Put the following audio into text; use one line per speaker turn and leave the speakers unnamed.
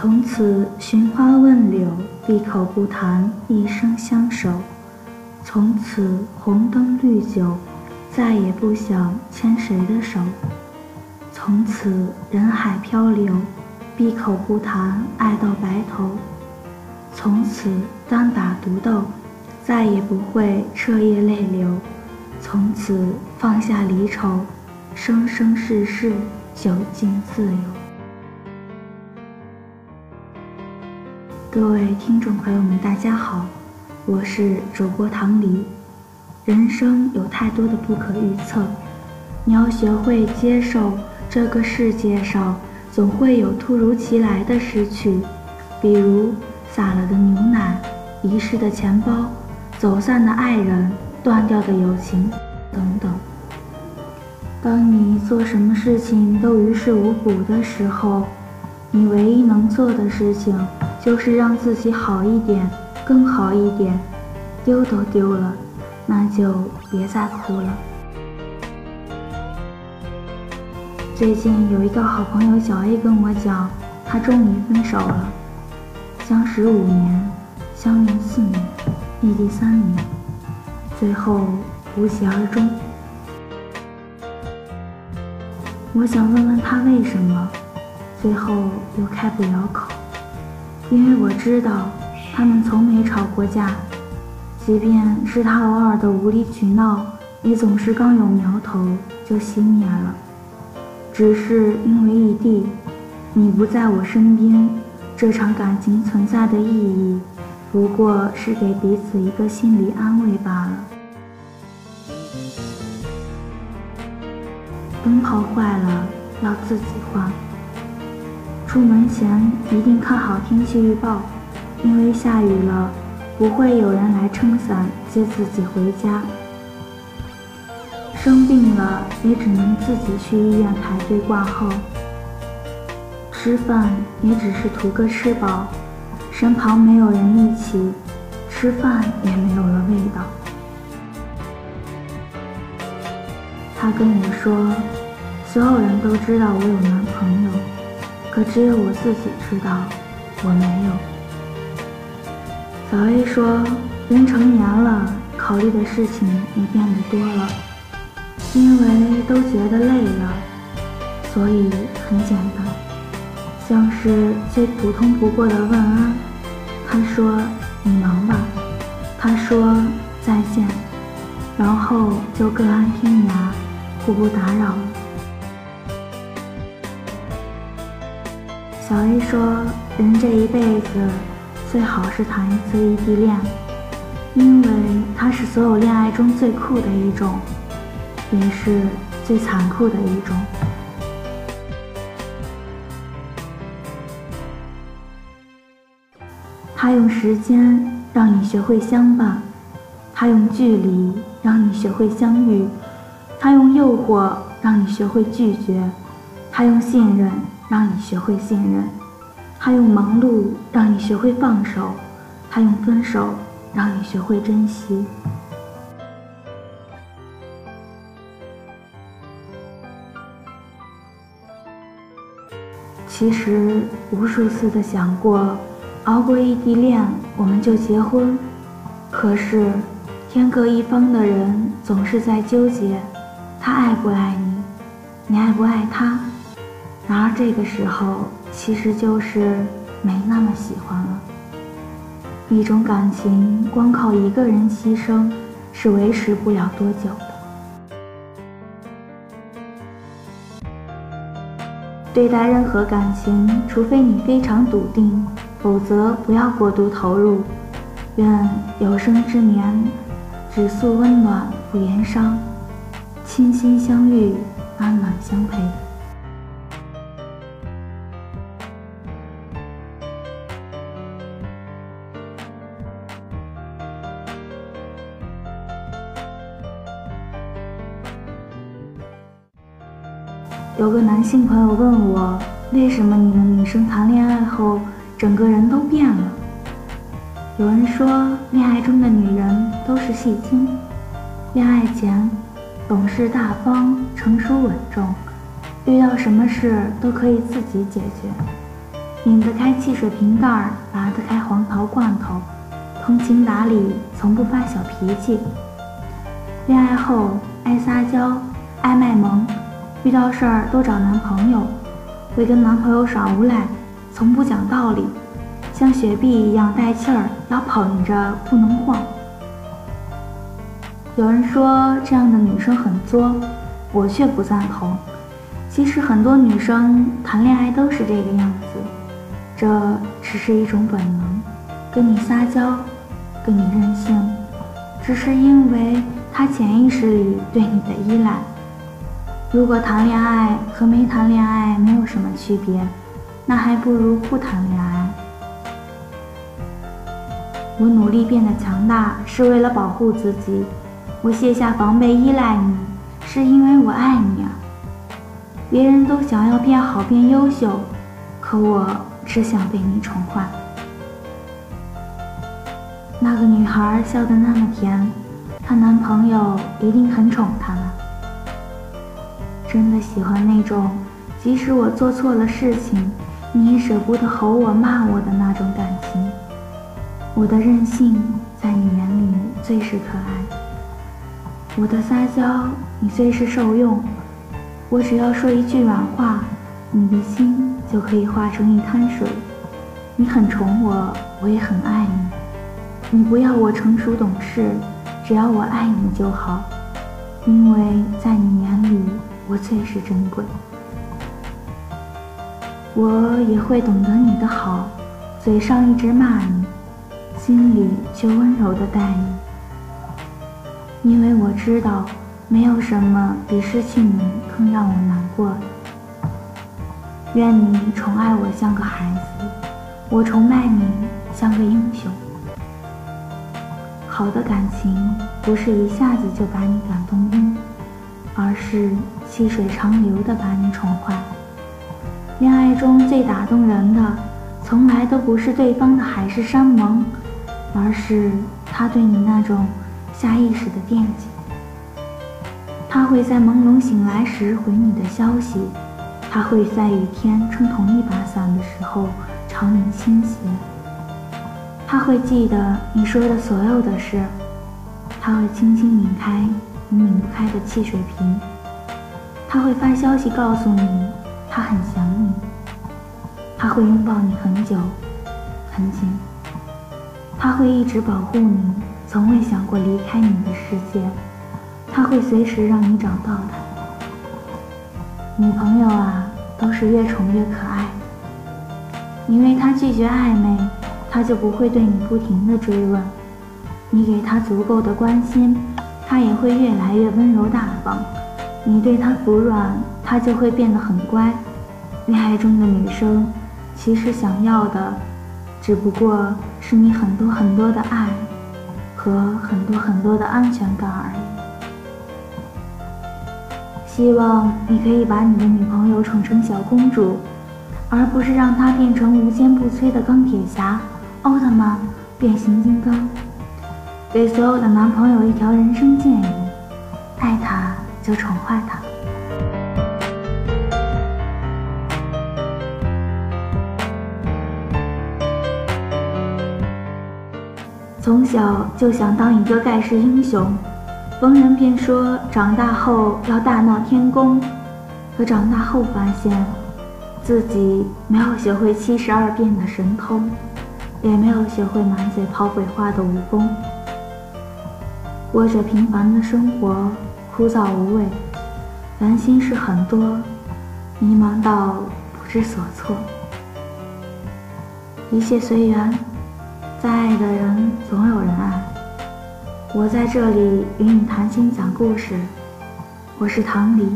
从此寻花问柳，闭口不谈一生相守；从此红灯绿酒，再也不想牵谁的手；从此人海漂流，闭口不谈爱到白头；从此单打独斗，再也不会彻夜泪流；从此放下离愁，生生世世酒尽自由。各位听众朋友们，大家好，我是主播唐黎。人生有太多的不可预测，你要学会接受这个世界上总会有突如其来的失去，比如洒了的牛奶、遗失的钱包、走散的爱人、断掉的友情等等。当你做什么事情都于事无补的时候，你唯一能做的事情。就是让自己好一点，更好一点。丢都丢了，那就别再哭了。最近有一个好朋友小 A 跟我讲，他终于分手了。相识五年，相恋四年，异地三年，最后无疾而终。我想问问他为什么，最后又开不了口。因为我知道，他们从没吵过架，即便是他偶尔的无理取闹，也总是刚有苗头就熄灭了。只是因为异地，你不在我身边，这场感情存在的意义，不过是给彼此一个心理安慰罢了。灯泡坏了，要自己换。出门前一定看好天气预报，因为下雨了，不会有人来撑伞接自己回家。生病了也只能自己去医院排队挂号。吃饭也只是图个吃饱，身旁没有人一起，吃饭也没有了味道。他跟我说，所有人都知道我有男朋友。可只有我自己知道，我没有。小 A 说：“人成年了，考虑的事情也变得多了，因为都觉得累了，所以很简单，像是最普通不过的问安。他说：‘你忙吧。’他说：‘再见。’然后就各安天涯，互不打扰小 A 说：“人这一辈子最好是谈一次异地恋，因为它是所有恋爱中最酷的一种，也是最残酷的一种。他用时间让你学会相伴，他用距离让你学会相遇，他用诱惑让你学会拒绝，他用信任。”让你学会信任，他用忙碌让你学会放手，他用分手让你学会珍惜。其实无数次的想过，熬过异地恋我们就结婚，可是天各一方的人总是在纠结，他爱不爱你，你爱不爱他。然而这个时候，其实就是没那么喜欢了。一种感情，光靠一个人牺牲，是维持不了多久的。对待任何感情，除非你非常笃定，否则不要过度投入。愿有生之年，只诉温暖不言伤，倾心相遇，安暖相陪。有个男性朋友问我，为什么你们女生谈恋爱后整个人都变了？有人说，恋爱中的女人都是戏精，恋爱前懂事大方、成熟稳重，遇到什么事都可以自己解决，拧得开汽水瓶盖儿，拔得开黄桃罐头，通情达理，从不发小脾气。恋爱后爱撒娇，爱卖萌，遇到事儿都找男朋友，会跟男朋友耍无赖，从不讲道理，像雪碧一样带气儿，要捧着不能晃。有人说这样的女生很作，我却不赞同。其实很多女生谈恋爱都是这个样子，这只是一种本能，跟你撒娇，跟你任性，只是因为她潜意识里对你的依赖。如果谈恋爱和没谈恋爱没有什么区别，那还不如不谈恋爱。我努力变得强大，是为了保护自己。我卸下防备依赖你，是因为我爱你啊！别人都想要变好变优秀，可我只想被你宠坏。那个女孩笑得那么甜，她男朋友一定很宠她吧？真的喜欢那种，即使我做错了事情，你也舍不得吼我骂我的那种感情。我的任性在你眼里最是可爱。我的撒娇，你最是受用。我只要说一句软话，你的心就可以化成一滩水。你很宠我，我也很爱你。你不要我成熟懂事，只要我爱你就好。因为在你眼里，我最是珍贵。我也会懂得你的好，嘴上一直骂你，心里却温柔的待你。因为我知道，没有什么比失去你更让我难过的。愿你宠爱我像个孩子，我崇拜你像个英雄。好的感情不是一下子就把你感动晕，而是细水长流的把你宠坏。恋爱中最打动人的，从来都不是对方的海誓山盟，而是他对你那种。下意识的惦记，他会在朦胧醒来时回你的消息，他会在雨天撑同一把伞的时候朝你倾斜，他会记得你说的所有的事，他会轻轻拧开你拧不开的汽水瓶，他会发消息告诉你他很想你，他会拥抱你很久很紧，他会一直保护你。从未想过离开你的世界，他会随时让你找到他。女朋友啊，都是越宠越可爱。你为他拒绝暧昧，他就不会对你不停的追问。你给他足够的关心，他也会越来越温柔大方。你对他服软，他就会变得很乖。恋爱中的女生，其实想要的，只不过是你很多很多的爱。和很多很多的安全感而已。希望你可以把你的女朋友宠成小公主，而不是让她变成无坚不摧的钢铁侠、奥特曼、变形金刚。给所有的男朋友一条人生建议：爱他就宠坏他。从小就想当一个盖世英雄，逢人便说长大后要大闹天宫。可长大后发现，自己没有学会七十二变的神通，也没有学会满嘴跑鬼话的武功。过着平凡的生活，枯燥无味，烦心事很多，迷茫到不知所措。一切随缘。再爱的人，总有人爱。我在这里与你谈心讲故事，我是唐离。